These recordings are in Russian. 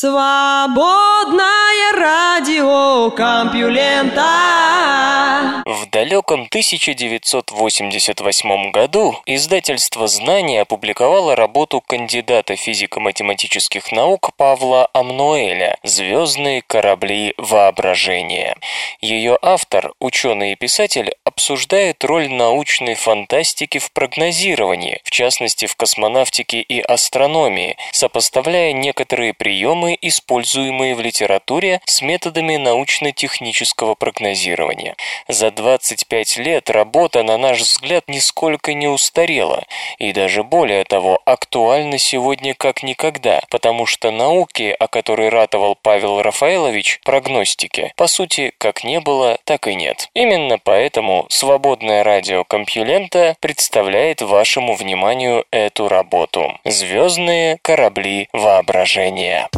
Свободное радио Компьюлента В далеком 1988 году издательство «Знания» опубликовало работу кандидата физико-математических наук Павла Амнуэля «Звездные корабли воображения». Ее автор, ученый и писатель, обсуждает роль научной фантастики в прогнозировании, в частности в космонавтике и астрономии, сопоставляя некоторые приемы, используемые в литературе, с методами научно-технического прогнозирования. За 25 лет работа, на наш взгляд, нисколько не устарела, и даже более того, актуальна сегодня как никогда, потому что науки, о которой ратовал Павел Рафаэлович, прогностики, по сути, как не было, так и нет. Именно поэтому свободное радио Компьюлента представляет вашему вниманию эту работу. Звездные корабли воображения.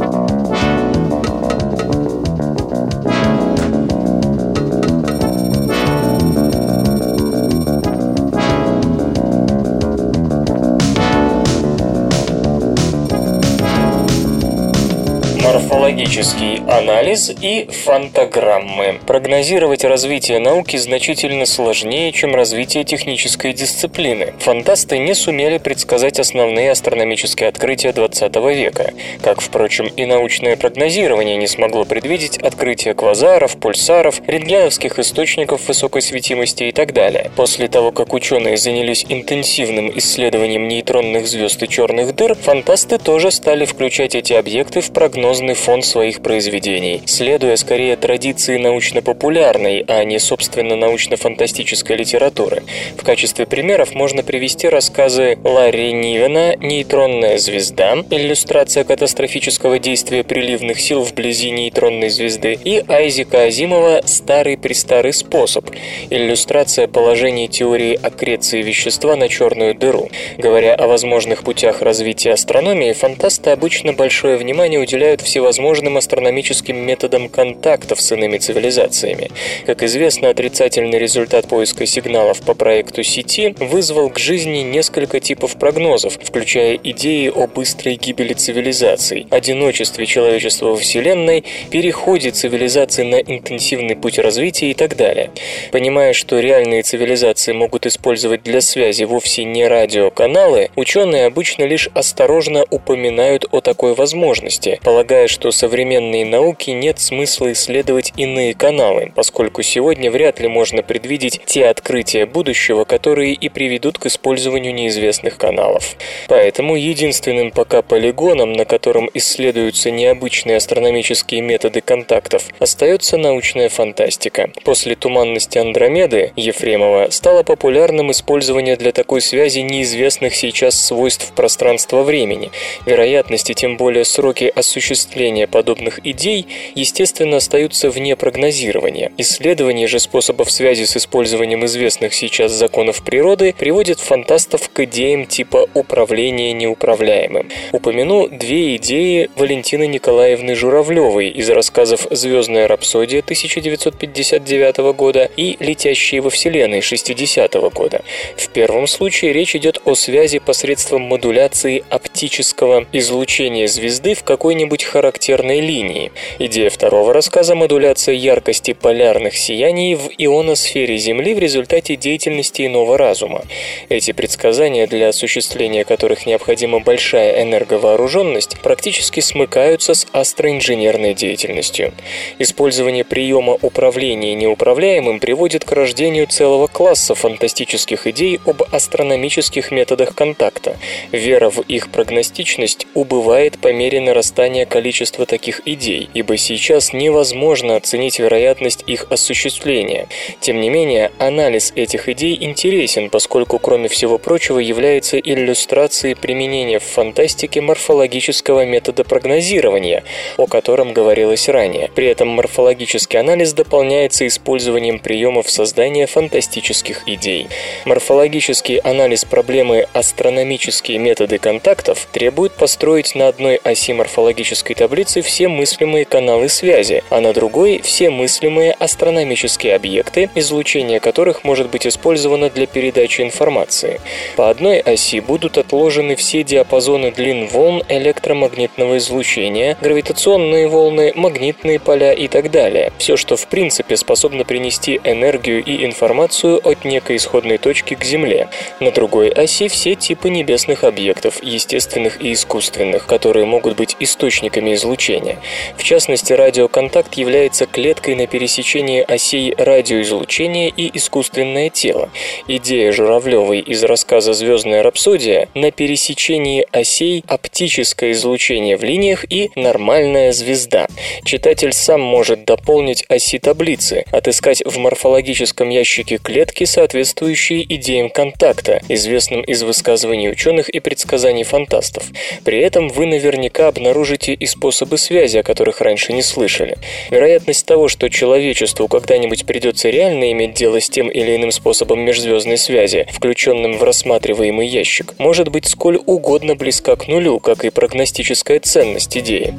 Морфологический анализ и фантаграммы. Прогнозировать развитие науки значительно сложнее, чем развитие технической дисциплины. Фантасты не сумели предсказать основные астрономические открытия 20 века, как, впрочем, и научное прогнозирование не смогло предвидеть открытие квазаров, пульсаров, рентгеновских источников высокой светимости и так далее. После того, как ученые занялись интенсивным исследованием нейтронных звезд и черных дыр, фантасты тоже стали включать эти объекты в прогноз прогнозный фон своих произведений, следуя скорее традиции научно-популярной, а не собственно научно-фантастической литературы. В качестве примеров можно привести рассказы Ларри Нивена «Нейтронная звезда», иллюстрация катастрофического действия приливных сил вблизи нейтронной звезды, и Айзека Азимова «Старый-престарый способ», иллюстрация положений теории аккреции вещества на черную дыру. Говоря о возможных путях развития астрономии, фантасты обычно большое внимание уделяют всевозможным астрономическим методам контактов с иными цивилизациями. Как известно, отрицательный результат поиска сигналов по проекту сети вызвал к жизни несколько типов прогнозов, включая идеи о быстрой гибели цивилизаций, одиночестве человечества во Вселенной, переходе цивилизации на интенсивный путь развития и так далее. Понимая, что реальные цивилизации могут использовать для связи вовсе не радиоканалы, ученые обычно лишь осторожно упоминают о такой возможности, полагая полагая, что современной науке нет смысла исследовать иные каналы, поскольку сегодня вряд ли можно предвидеть те открытия будущего, которые и приведут к использованию неизвестных каналов. Поэтому единственным пока полигоном, на котором исследуются необычные астрономические методы контактов, остается научная фантастика. После туманности Андромеды Ефремова стало популярным использование для такой связи неизвестных сейчас свойств пространства-времени, вероятности, тем более сроки осуществления осуществления подобных идей, естественно, остаются вне прогнозирования. Исследование же способов связи с использованием известных сейчас законов природы приводит фантастов к идеям типа управления неуправляемым. Упомяну две идеи Валентины Николаевны Журавлевой из рассказов «Звездная рапсодия» 1959 года и «Летящие во Вселенной» 60 года. В первом случае речь идет о связи посредством модуляции оптического излучения звезды в какой-нибудь характерной линии. Идея второго рассказа – модуляция яркости полярных сияний в ионосфере Земли в результате деятельности иного разума. Эти предсказания, для осуществления которых необходима большая энерговооруженность, практически смыкаются с астроинженерной деятельностью. Использование приема управления неуправляемым приводит к рождению целого класса фантастических идей об астрономических методах контакта. Вера в их прогностичность убывает по мере нарастания количества количество таких идей, ибо сейчас невозможно оценить вероятность их осуществления. Тем не менее, анализ этих идей интересен, поскольку, кроме всего прочего, является иллюстрацией применения в фантастике морфологического метода прогнозирования, о котором говорилось ранее. При этом морфологический анализ дополняется использованием приемов создания фантастических идей. Морфологический анализ проблемы астрономические методы контактов требует построить на одной оси морфологической таблицы все мыслимые каналы связи, а на другой – все мыслимые астрономические объекты, излучение которых может быть использовано для передачи информации. По одной оси будут отложены все диапазоны длин волн электромагнитного излучения, гравитационные волны, магнитные поля и так далее. Все, что в принципе способно принести энергию и информацию от некой исходной точки к Земле. На другой оси все типы небесных объектов, естественных и искусственных, которые могут быть источниками излучения. В частности, радиоконтакт является клеткой на пересечении осей радиоизлучения и искусственное тело. Идея Журавлевой из рассказа «Звездная рапсодия» на пересечении осей оптическое излучение в линиях и нормальная звезда. Читатель сам может дополнить оси таблицы, отыскать в морфологическом ящике клетки, соответствующие идеям контакта, известным из высказываний ученых и предсказаний фантастов. При этом вы наверняка обнаружите и способы связи, о которых раньше не слышали. Вероятность того, что человечеству когда-нибудь придется реально иметь дело с тем или иным способом межзвездной связи, включенным в рассматриваемый ящик, может быть сколь угодно близка к нулю, как и прогностическая ценность идеи.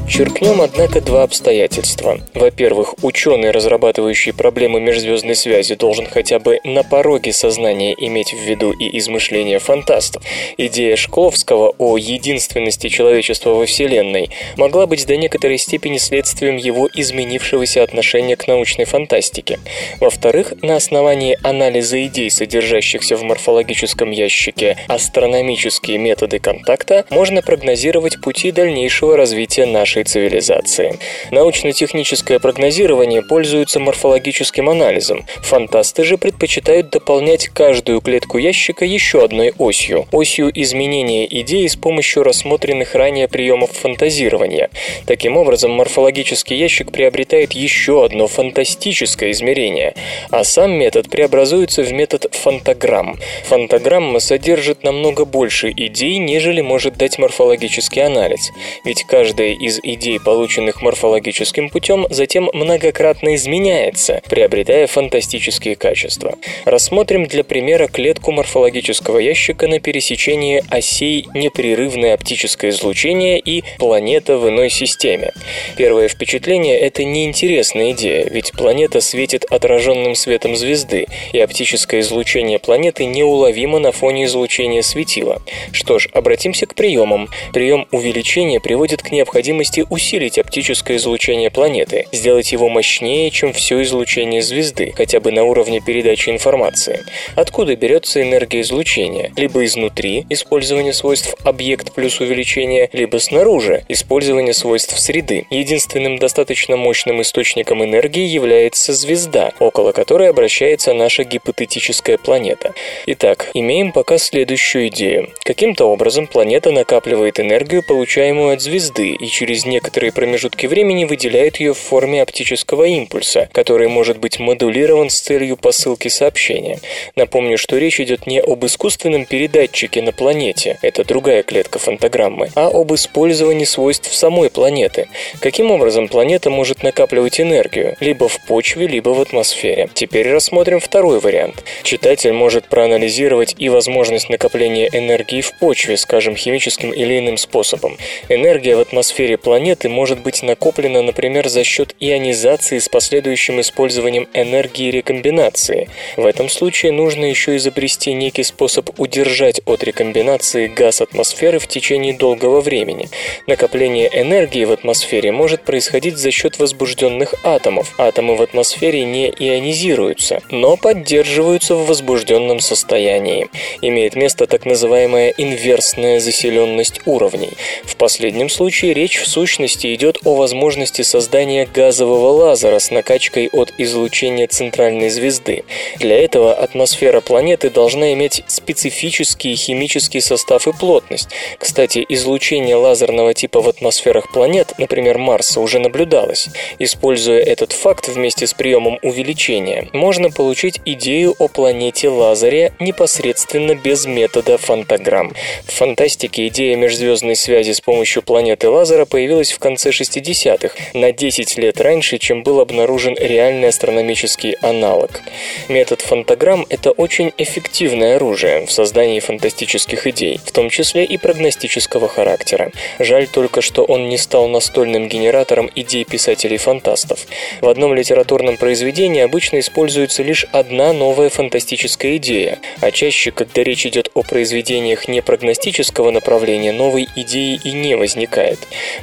Подчеркнем, однако, два обстоятельства. Во-первых, ученый, разрабатывающий проблемы межзвездной связи, должен хотя бы на пороге сознания иметь в виду и измышления фантастов. Идея Шкловского о единственности человечества во Вселенной могла быть до некоторой степени следствием его изменившегося отношения к научной фантастике. Во-вторых, на основании анализа идей, содержащихся в морфологическом ящике астрономические методы контакта, можно прогнозировать пути дальнейшего развития нашей цивилизации. Научно-техническое прогнозирование пользуется морфологическим анализом. Фантасты же предпочитают дополнять каждую клетку ящика еще одной осью – осью изменения идеи с помощью рассмотренных ранее приемов фантазирования. Таким образом, морфологический ящик приобретает еще одно фантастическое измерение, а сам метод преобразуется в метод фантаграмм. Фантаграмма содержит намного больше идей, нежели может дать морфологический анализ, ведь каждая из идей, полученных морфологическим путем, затем многократно изменяется, приобретая фантастические качества. Рассмотрим для примера клетку морфологического ящика на пересечении осей непрерывное оптическое излучение и планета в иной системе. Первое впечатление – это неинтересная идея, ведь планета светит отраженным светом звезды, и оптическое излучение планеты неуловимо на фоне излучения светила. Что ж, обратимся к приемам. Прием увеличения приводит к необходимости необходимости усилить оптическое излучение планеты, сделать его мощнее, чем все излучение звезды, хотя бы на уровне передачи информации. Откуда берется энергия излучения? Либо изнутри, использование свойств объект плюс увеличение, либо снаружи, использование свойств среды. Единственным достаточно мощным источником энергии является звезда, около которой обращается наша гипотетическая планета. Итак, имеем пока следующую идею. Каким-то образом планета накапливает энергию, получаемую от звезды, и через некоторые промежутки времени выделяет ее в форме оптического импульса, который может быть модулирован с целью посылки сообщения. Напомню, что речь идет не об искусственном передатчике на планете, это другая клетка фантаграммы, а об использовании свойств самой планеты. Каким образом планета может накапливать энергию? Либо в почве, либо в атмосфере. Теперь рассмотрим второй вариант. Читатель может проанализировать и возможность накопления энергии в почве, скажем, химическим или иным способом. Энергия в атмосфере планеты может быть накоплено, например, за счет ионизации с последующим использованием энергии рекомбинации. В этом случае нужно еще изобрести некий способ удержать от рекомбинации газ атмосферы в течение долгого времени. Накопление энергии в атмосфере может происходить за счет возбужденных атомов. Атомы в атмосфере не ионизируются, но поддерживаются в возбужденном состоянии. Имеет место так называемая инверсная заселенность уровней. В последнем случае речь в сущности идет о возможности создания газового лазера с накачкой от излучения центральной звезды. Для этого атмосфера планеты должна иметь специфический химический состав и плотность. Кстати, излучение лазерного типа в атмосферах планет, например, Марса, уже наблюдалось. Используя этот факт вместе с приемом увеличения, можно получить идею о планете лазере непосредственно без метода фантаграмм. В фантастике идея межзвездной связи с помощью планеты лазера появилась в конце 60-х, на 10 лет раньше, чем был обнаружен реальный астрономический аналог. Метод фантаграмм – это очень эффективное оружие в создании фантастических идей, в том числе и прогностического характера. Жаль только, что он не стал настольным генератором идей писателей-фантастов. В одном литературном произведении обычно используется лишь одна новая фантастическая идея, а чаще, когда речь идет о произведениях не прогностического направления, новой идеи и не возникает.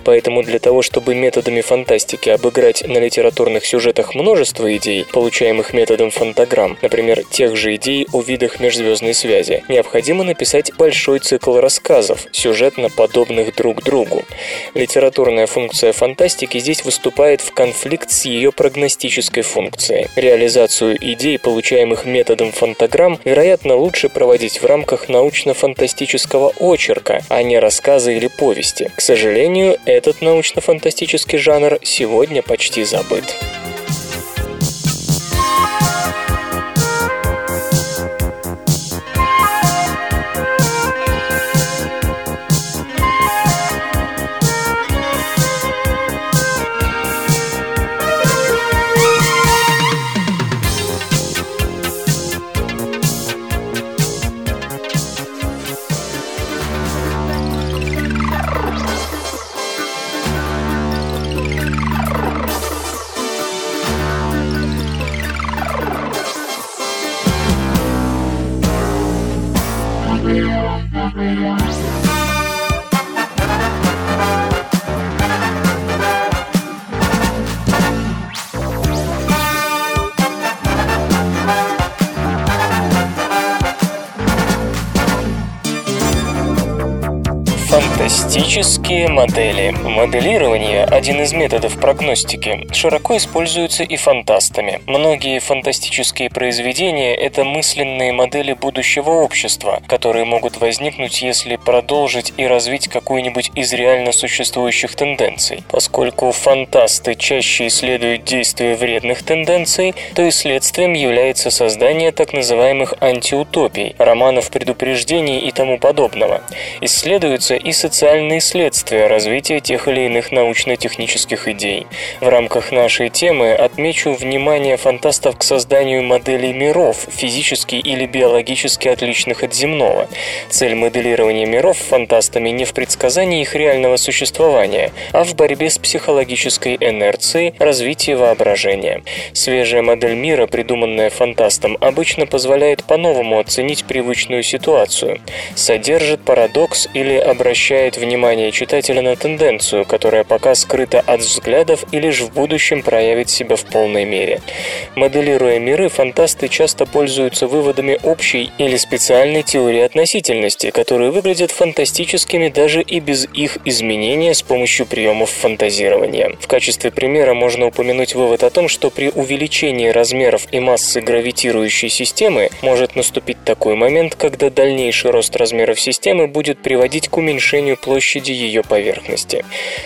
Поэтому для того, чтобы методами фантастики обыграть на литературных сюжетах множество идей, получаемых методом фантаграмм, например, тех же идей о видах межзвездной связи, необходимо написать большой цикл рассказов, сюжетно подобных друг другу. Литературная функция фантастики здесь выступает в конфликт с ее прогностической функцией. Реализацию идей, получаемых методом фантаграмм, вероятно, лучше проводить в рамках научно-фантастического очерка, а не рассказа или повести. К сожалению, этот научно-фантастический жанр сегодня почти забыт. Модели. Моделирование – один из методов прогностики. Широко используется и фантастами. Многие фантастические произведения – это мысленные модели будущего общества, которые могут возникнуть, если продолжить и развить какую-нибудь из реально существующих тенденций. Поскольку фантасты чаще исследуют действия вредных тенденций, то и следствием является создание так называемых антиутопий, романов предупреждений и тому подобного. Исследуются и социальные следствия развития тех или иных научно-технических идей. В рамках нашей темы отмечу внимание фантастов к созданию моделей миров, физически или биологически отличных от земного. Цель моделирования миров фантастами не в предсказании их реального существования, а в борьбе с психологической инерцией развития воображения. Свежая модель мира, придуманная фантастом, обычно позволяет по-новому оценить привычную ситуацию, содержит парадокс или обращает внимание читателя на тенденцию, которая пока скрыта от взглядов и лишь в будущем проявит себя в полной мере. Моделируя миры, фантасты часто пользуются выводами общей или специальной теории относительности, которые выглядят фантастическими даже и без их изменения с помощью приемов фантазирования. В качестве примера можно упомянуть вывод о том, что при увеличении размеров и массы гравитирующей системы может наступить такой момент, когда дальнейший рост размеров системы будет приводить к уменьшению площади ее поверхности.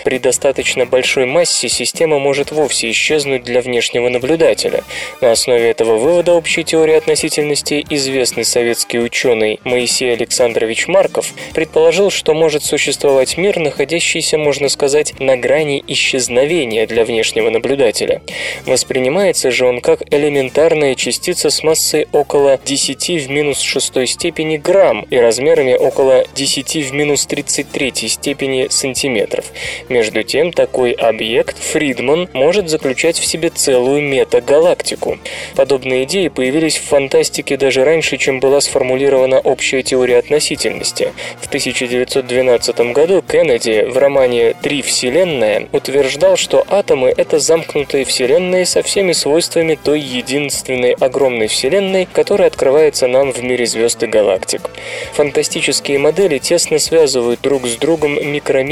При достаточно большой массе система может вовсе исчезнуть для внешнего наблюдателя. На основе этого вывода общей теории относительности известный советский ученый Моисей Александрович Марков предположил, что может существовать мир, находящийся, можно сказать, на грани исчезновения для внешнего наблюдателя. Воспринимается же он как элементарная частица с массой около 10 в минус шестой степени грамм и размерами около 10 в минус 33 степени сантиметров. Между тем, такой объект Фридман может заключать в себе целую метагалактику. Подобные идеи появились в фантастике даже раньше, чем была сформулирована общая теория относительности. В 1912 году Кеннеди в романе «Три вселенная» утверждал, что атомы — это замкнутые вселенные со всеми свойствами той единственной огромной вселенной, которая открывается нам в мире звезд и галактик. Фантастические модели тесно связывают друг с другом другом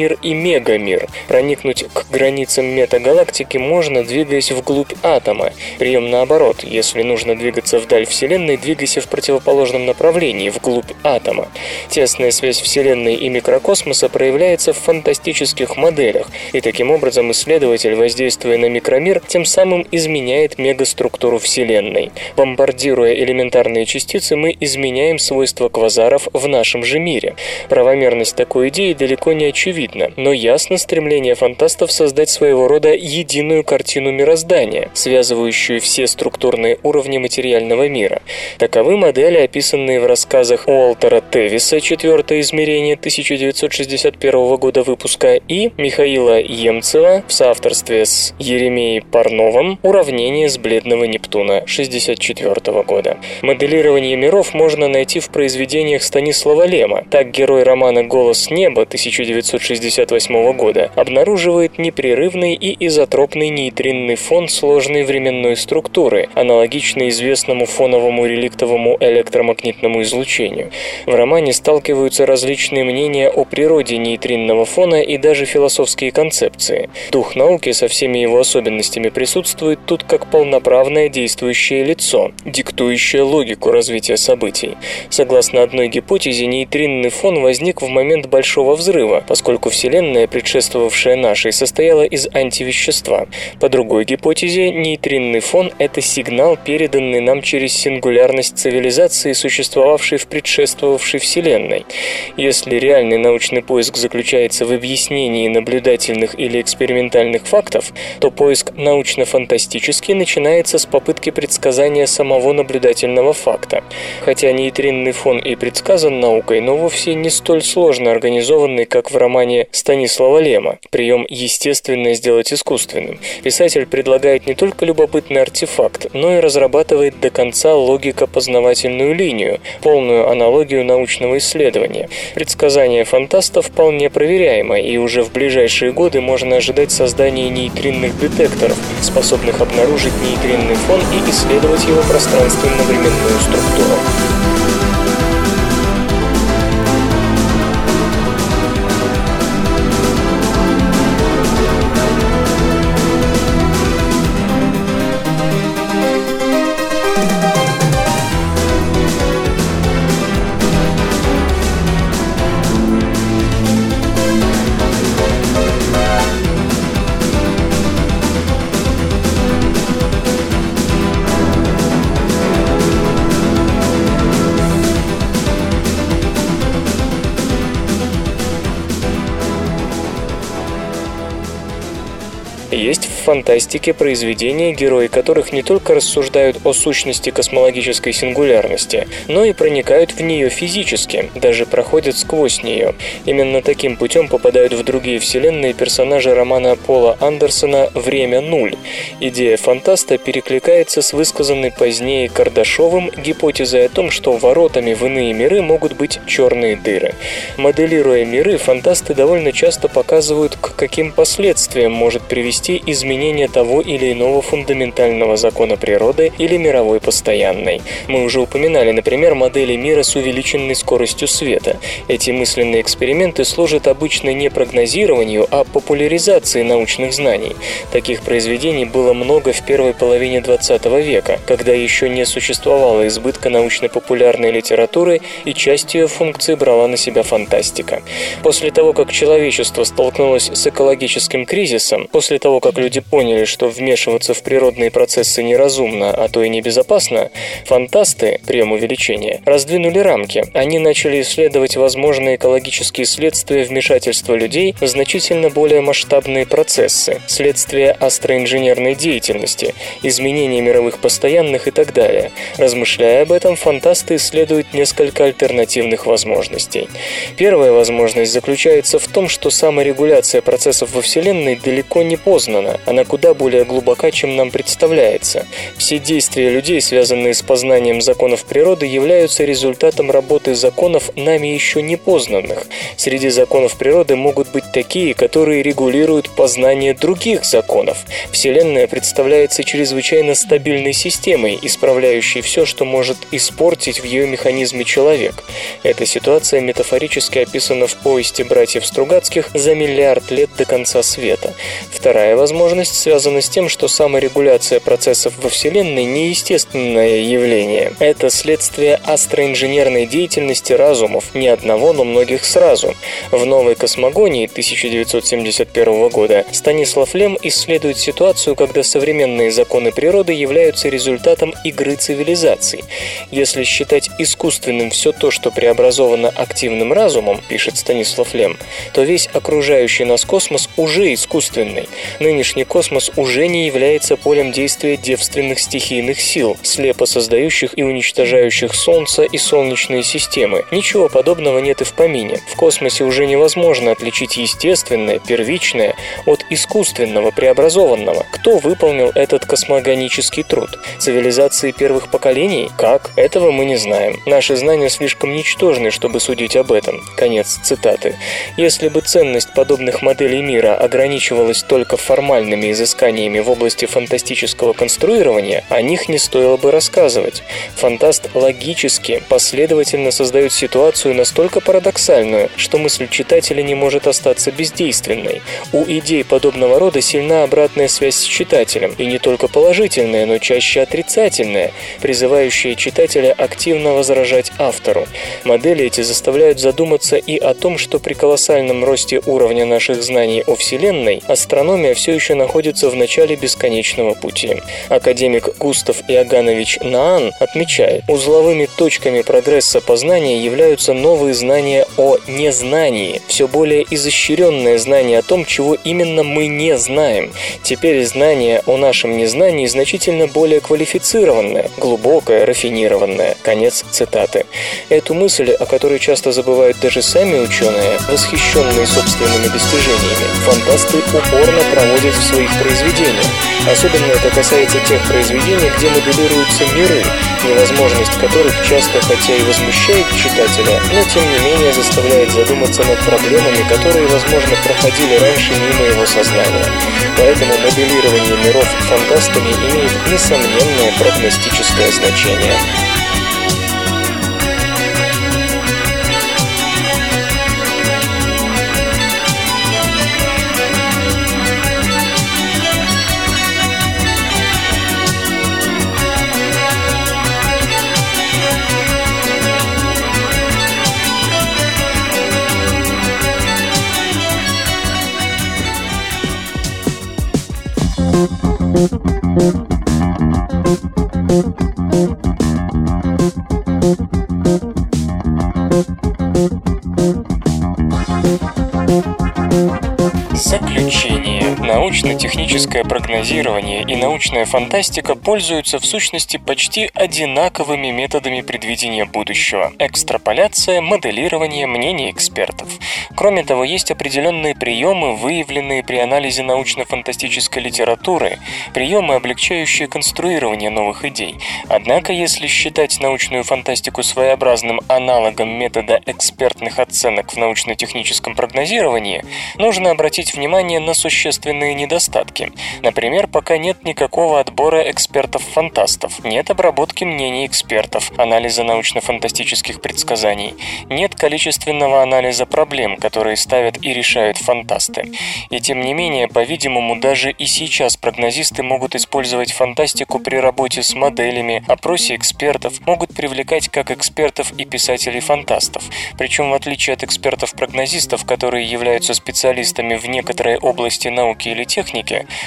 микромир и мегамир. Проникнуть к границам метагалактики можно, двигаясь вглубь атома. Прием наоборот. Если нужно двигаться вдаль Вселенной, двигайся в противоположном направлении, вглубь атома. Тесная связь Вселенной и микрокосмоса проявляется в фантастических моделях, и таким образом исследователь, воздействуя на микромир, тем самым изменяет мегаструктуру Вселенной. Бомбардируя элементарные частицы, мы изменяем свойства квазаров в нашем же мире. Правомерность такой идеи далеко не очевидна, но ясно стремление фантастов создать своего рода единую картину мироздания, связывающую все структурные уровни материального мира. Таковы модели, описанные в рассказах Уолтера Тевиса «Четвертое измерение» 1961 года выпуска и Михаила Емцева в соавторстве с Еремеей Парновым «Уравнение с бледного Нептуна» 1964 года. Моделирование миров можно найти в произведениях Станислава Лема. Так герой романа «Голос неба» 1968 года обнаруживает непрерывный и изотропный нейтринный фон сложной временной структуры, аналогичный известному фоновому реликтовому электромагнитному излучению. В романе сталкиваются различные мнения о природе нейтринного фона и даже философские концепции. Дух науки со всеми его особенностями присутствует тут как полноправное действующее лицо, диктующее логику развития событий. Согласно одной гипотезе, нейтринный фон возник в момент Большого взрыва, поскольку Вселенная, предшествовавшая нашей, состояла из антивещества. По другой гипотезе, нейтринный фон – это сигнал, переданный нам через сингулярность цивилизации, существовавшей в предшествовавшей Вселенной. Если реальный научный поиск заключается в объяснении наблюдательных или экспериментальных фактов, то поиск научно-фантастический начинается с попытки предсказания самого наблюдательного факта. Хотя нейтринный фон и предсказан наукой, но вовсе не столь сложно организованный, как в романе Станислава Лема «Прием естественное сделать искусственным». Писатель предлагает не только любопытный артефакт, но и разрабатывает до конца логико-познавательную линию, полную аналогию научного исследования. Предсказание фантаста вполне проверяемо, и уже в ближайшие годы можно ожидать создания нейтринных детекторов, способных обнаружить нейтринный фон и исследовать его пространственно-временную структуру. Фантастике произведения, герои которых не только рассуждают о сущности космологической сингулярности, но и проникают в нее физически, даже проходят сквозь нее. Именно таким путем попадают в другие вселенные персонажи романа Пола Андерсона «Время нуль». Идея фантаста перекликается с высказанной позднее Кардашовым гипотезой о том, что воротами в иные миры могут быть черные дыры. Моделируя миры, фантасты довольно часто показывают, к каким последствиям может привести привести изменение того или иного фундаментального закона природы или мировой постоянной. Мы уже упоминали, например, модели мира с увеличенной скоростью света. Эти мысленные эксперименты служат обычно не прогнозированию, а популяризации научных знаний. Таких произведений было много в первой половине 20 века, когда еще не существовало избытка научно-популярной литературы и часть ее функций брала на себя фантастика. После того, как человечество столкнулось с экологическим кризисом, после того, как люди поняли, что вмешиваться в природные процессы неразумно, а то и небезопасно, фантасты, прием увеличения, раздвинули рамки. Они начали исследовать возможные экологические следствия вмешательства людей в значительно более масштабные процессы, следствия астроинженерной деятельности, изменения мировых постоянных и так далее. Размышляя об этом, фантасты исследуют несколько альтернативных возможностей. Первая возможность заключается в том, что саморегуляция процессов во Вселенной далеко не поздно осознанно, Она куда более глубока, чем нам представляется. Все действия людей, связанные с познанием законов природы, являются результатом работы законов нами еще не познанных. Среди законов природы могут быть такие, которые регулируют познание других законов. Вселенная представляется чрезвычайно стабильной системой, исправляющей все, что может испортить в ее механизме человек. Эта ситуация метафорически описана в повести братьев Стругацких «За миллиард лет до конца света». Вторая возможность связана с тем, что саморегуляция процессов во Вселенной – неестественное явление. Это следствие астроинженерной деятельности разумов, не одного, но многих сразу. В новой космогонии 1971 года Станислав Лем исследует ситуацию, когда современные законы природы являются результатом игры цивилизаций. Если считать искусственным все то, что преобразовано активным разумом, пишет Станислав Лем, то весь окружающий нас космос уже искусственный. Нынешний космос уже не является полем действия девственных стихийных сил, слепо создающих и уничтожающих Солнце и Солнечные системы. Ничего подобного нет и в помине. В космосе уже невозможно отличить естественное, первичное от искусственного, преобразованного. Кто выполнил этот космогонический труд? Цивилизации первых поколений? Как? Этого мы не знаем. Наши знания слишком ничтожны, чтобы судить об этом. Конец цитаты. Если бы ценность подобных моделей мира ограничивалась только формальными изысканиями в области фантастического конструирования, о них не стоило бы рассказывать. Фантаст логически, последовательно создает ситуацию настолько парадоксальную, что мысль читателя не может остаться бездейственной. У идей подобного рода сильна обратная связь с читателем, и не только положительная, но чаще отрицательная, призывающая читателя активно возражать автору. Модели эти заставляют задуматься и о том, что при колоссальном росте уровня наших знаний о Вселенной астрономия все еще находится в начале бесконечного пути. Академик Густав Иоганович Наан отмечает, узловыми точками прогресса познания являются новые знания о незнании, все более изощренное знание о том, чего именно мы не знаем. Теперь знание о нашем незнании значительно более квалифицированное, глубокое, рафинированное. Конец цитаты. Эту мысль, о которой часто забывают даже сами ученые, восхищенные собственными достижениями, фантасты упорно проводят в своих произведениях. Особенно это касается тех произведений, где моделируются миры, невозможность которых часто, хотя и возмущает читателя, но тем не менее заставляет задуматься над проблемами, которые, возможно, проходили раньше мимо его сознания. Поэтому моделирование миров фантастами имеет несомненное прогностическое значение. Thank you. Научно-техническое прогнозирование и научная фантастика пользуются в сущности почти одинаковыми методами предвидения будущего. Экстраполяция, моделирование, мнение экспертов. Кроме того, есть определенные приемы, выявленные при анализе научно-фантастической литературы, приемы, облегчающие конструирование новых идей. Однако, если считать научную фантастику своеобразным аналогом метода экспертных оценок в научно-техническом прогнозировании, нужно обратить внимание на существенные недостатки. Например, пока нет никакого отбора экспертов-фантастов, нет обработки мнений экспертов, анализа научно-фантастических предсказаний, нет количественного анализа проблем, которые ставят и решают фантасты. И тем не менее, по-видимому, даже и сейчас прогнозисты могут использовать фантастику при работе с моделями, опросе экспертов, могут привлекать как экспертов и писателей-фантастов. Причем, в отличие от экспертов-прогнозистов, которые являются специалистами в некоторой области науки или техники,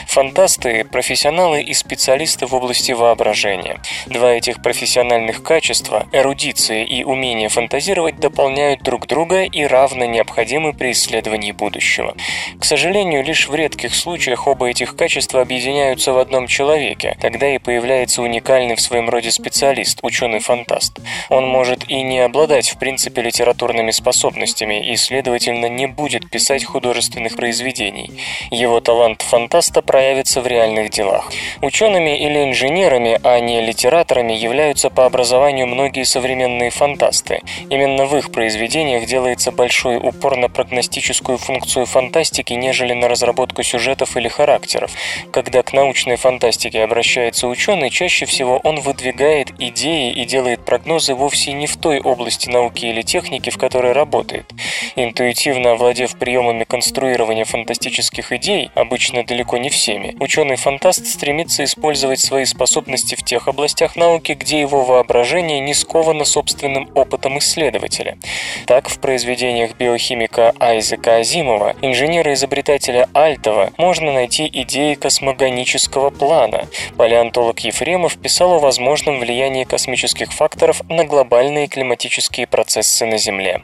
фантасты – профессионалы и специалисты в области воображения. Два этих профессиональных качества – эрудиция и умение фантазировать – дополняют друг друга и равно необходимы при исследовании будущего. К сожалению, лишь в редких случаях оба этих качества объединяются в одном человеке, тогда и появляется уникальный в своем роде специалист, ученый-фантаст. Он может и не обладать в принципе литературными способностями и, следовательно, не будет писать художественных произведений. Его талант фантаста проявится в реальных делах. Учеными или инженерами, а не литераторами, являются по образованию многие современные фантасты. Именно в их произведениях делается большой упор на прогностическую функцию фантастики, нежели на разработку сюжетов или характеров. Когда к научной фантастике обращается ученый, чаще всего он выдвигает идеи и делает прогнозы вовсе не в той области науки или техники, в которой работает. Интуитивно овладев приемами конструирования фантастических идей, обычно далеко не всеми, ученый-фантаст стремится использовать свои способности в тех областях науки, где его воображение не сковано собственным опытом исследователя. Так, в произведениях биохимика Айзека Азимова, инженера-изобретателя Альтова, можно найти идеи космогонического плана. Палеонтолог Ефремов писал о возможном влиянии космических факторов на глобальные климатические процессы на Земле.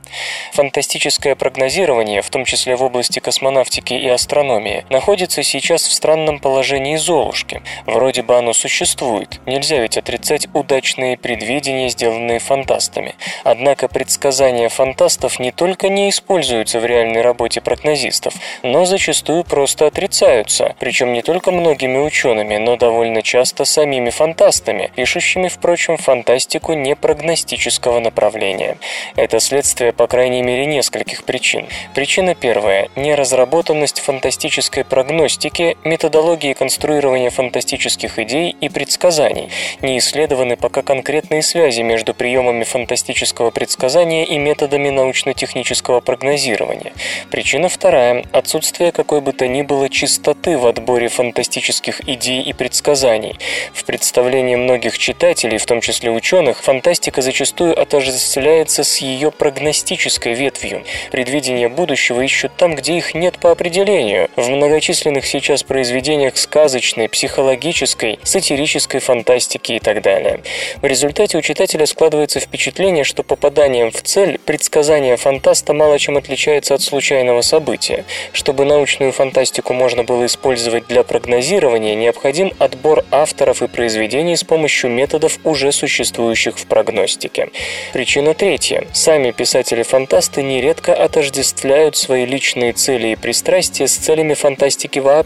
Фантастическое прогнозирование, в том числе в области космонавтики и астрономии, находится сейчас в странном положении Золушки. Вроде бы оно существует, нельзя ведь отрицать удачные предвидения, сделанные фантастами. Однако предсказания фантастов не только не используются в реальной работе прогнозистов, но зачастую просто отрицаются, причем не только многими учеными, но довольно часто самими фантастами, пишущими, впрочем, фантастику непрогностического направления. Это следствие, по крайней мере, нескольких причин. Причина первая – неразработанность фантастической прогностики, методологии конструирования фантастических идей и предсказаний. Не исследованы пока конкретные связи между приемами фантастического предсказания и методами научно-технического прогнозирования. Причина вторая – отсутствие какой бы то ни было чистоты в отборе фантастических идей и предсказаний. В представлении многих читателей, в том числе ученых, фантастика зачастую отождествляется с ее прогностической ветвью. Предвидения будущего ищут там, где их нет по определению. В многочисленных сейчас произведениях сказочной, психологической, сатирической фантастики и так далее. В результате у читателя складывается впечатление, что попаданием в цель предсказание фантаста мало чем отличается от случайного события. Чтобы научную фантастику можно было использовать для прогнозирования, необходим отбор авторов и произведений с помощью методов, уже существующих в прогностике. Причина третья. Сами писатели-фантасты нередко отождествляют свои личные цели и пристрастия с целями фантастики вообще,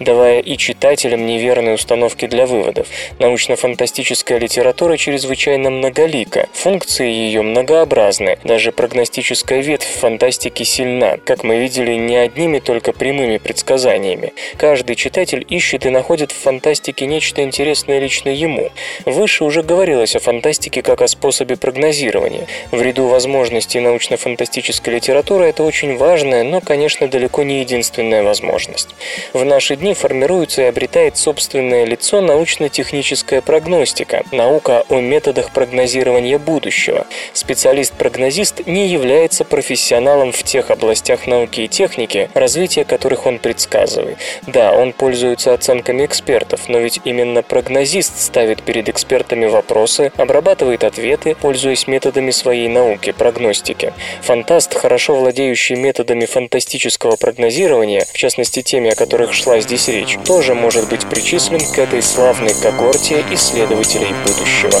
давая и читателям неверные установки для выводов. Научно-фантастическая литература чрезвычайно многолика, функции ее многообразны, даже прогностическая ветвь фантастики сильна, как мы видели, не одними только прямыми предсказаниями. Каждый читатель ищет и находит в фантастике нечто интересное лично ему. Выше уже говорилось о фантастике как о способе прогнозирования. В ряду возможностей научно-фантастической литературы это очень важная, но, конечно, далеко не единственная возможность. В наши дни формируется и обретает собственное лицо научно-техническая прогностика, наука о методах прогнозирования будущего. Специалист-прогнозист не является профессионалом в тех областях науки и техники, развитие которых он предсказывает. Да, он пользуется оценками экспертов, но ведь именно прогнозист ставит перед экспертами вопросы, обрабатывает ответы, пользуясь методами своей науки, прогностики. Фантаст, хорошо владеющий методами фантастического прогнозирования, в частности теми, о которых шла здесь речь, тоже может быть причислен к этой славной когорте исследователей будущего.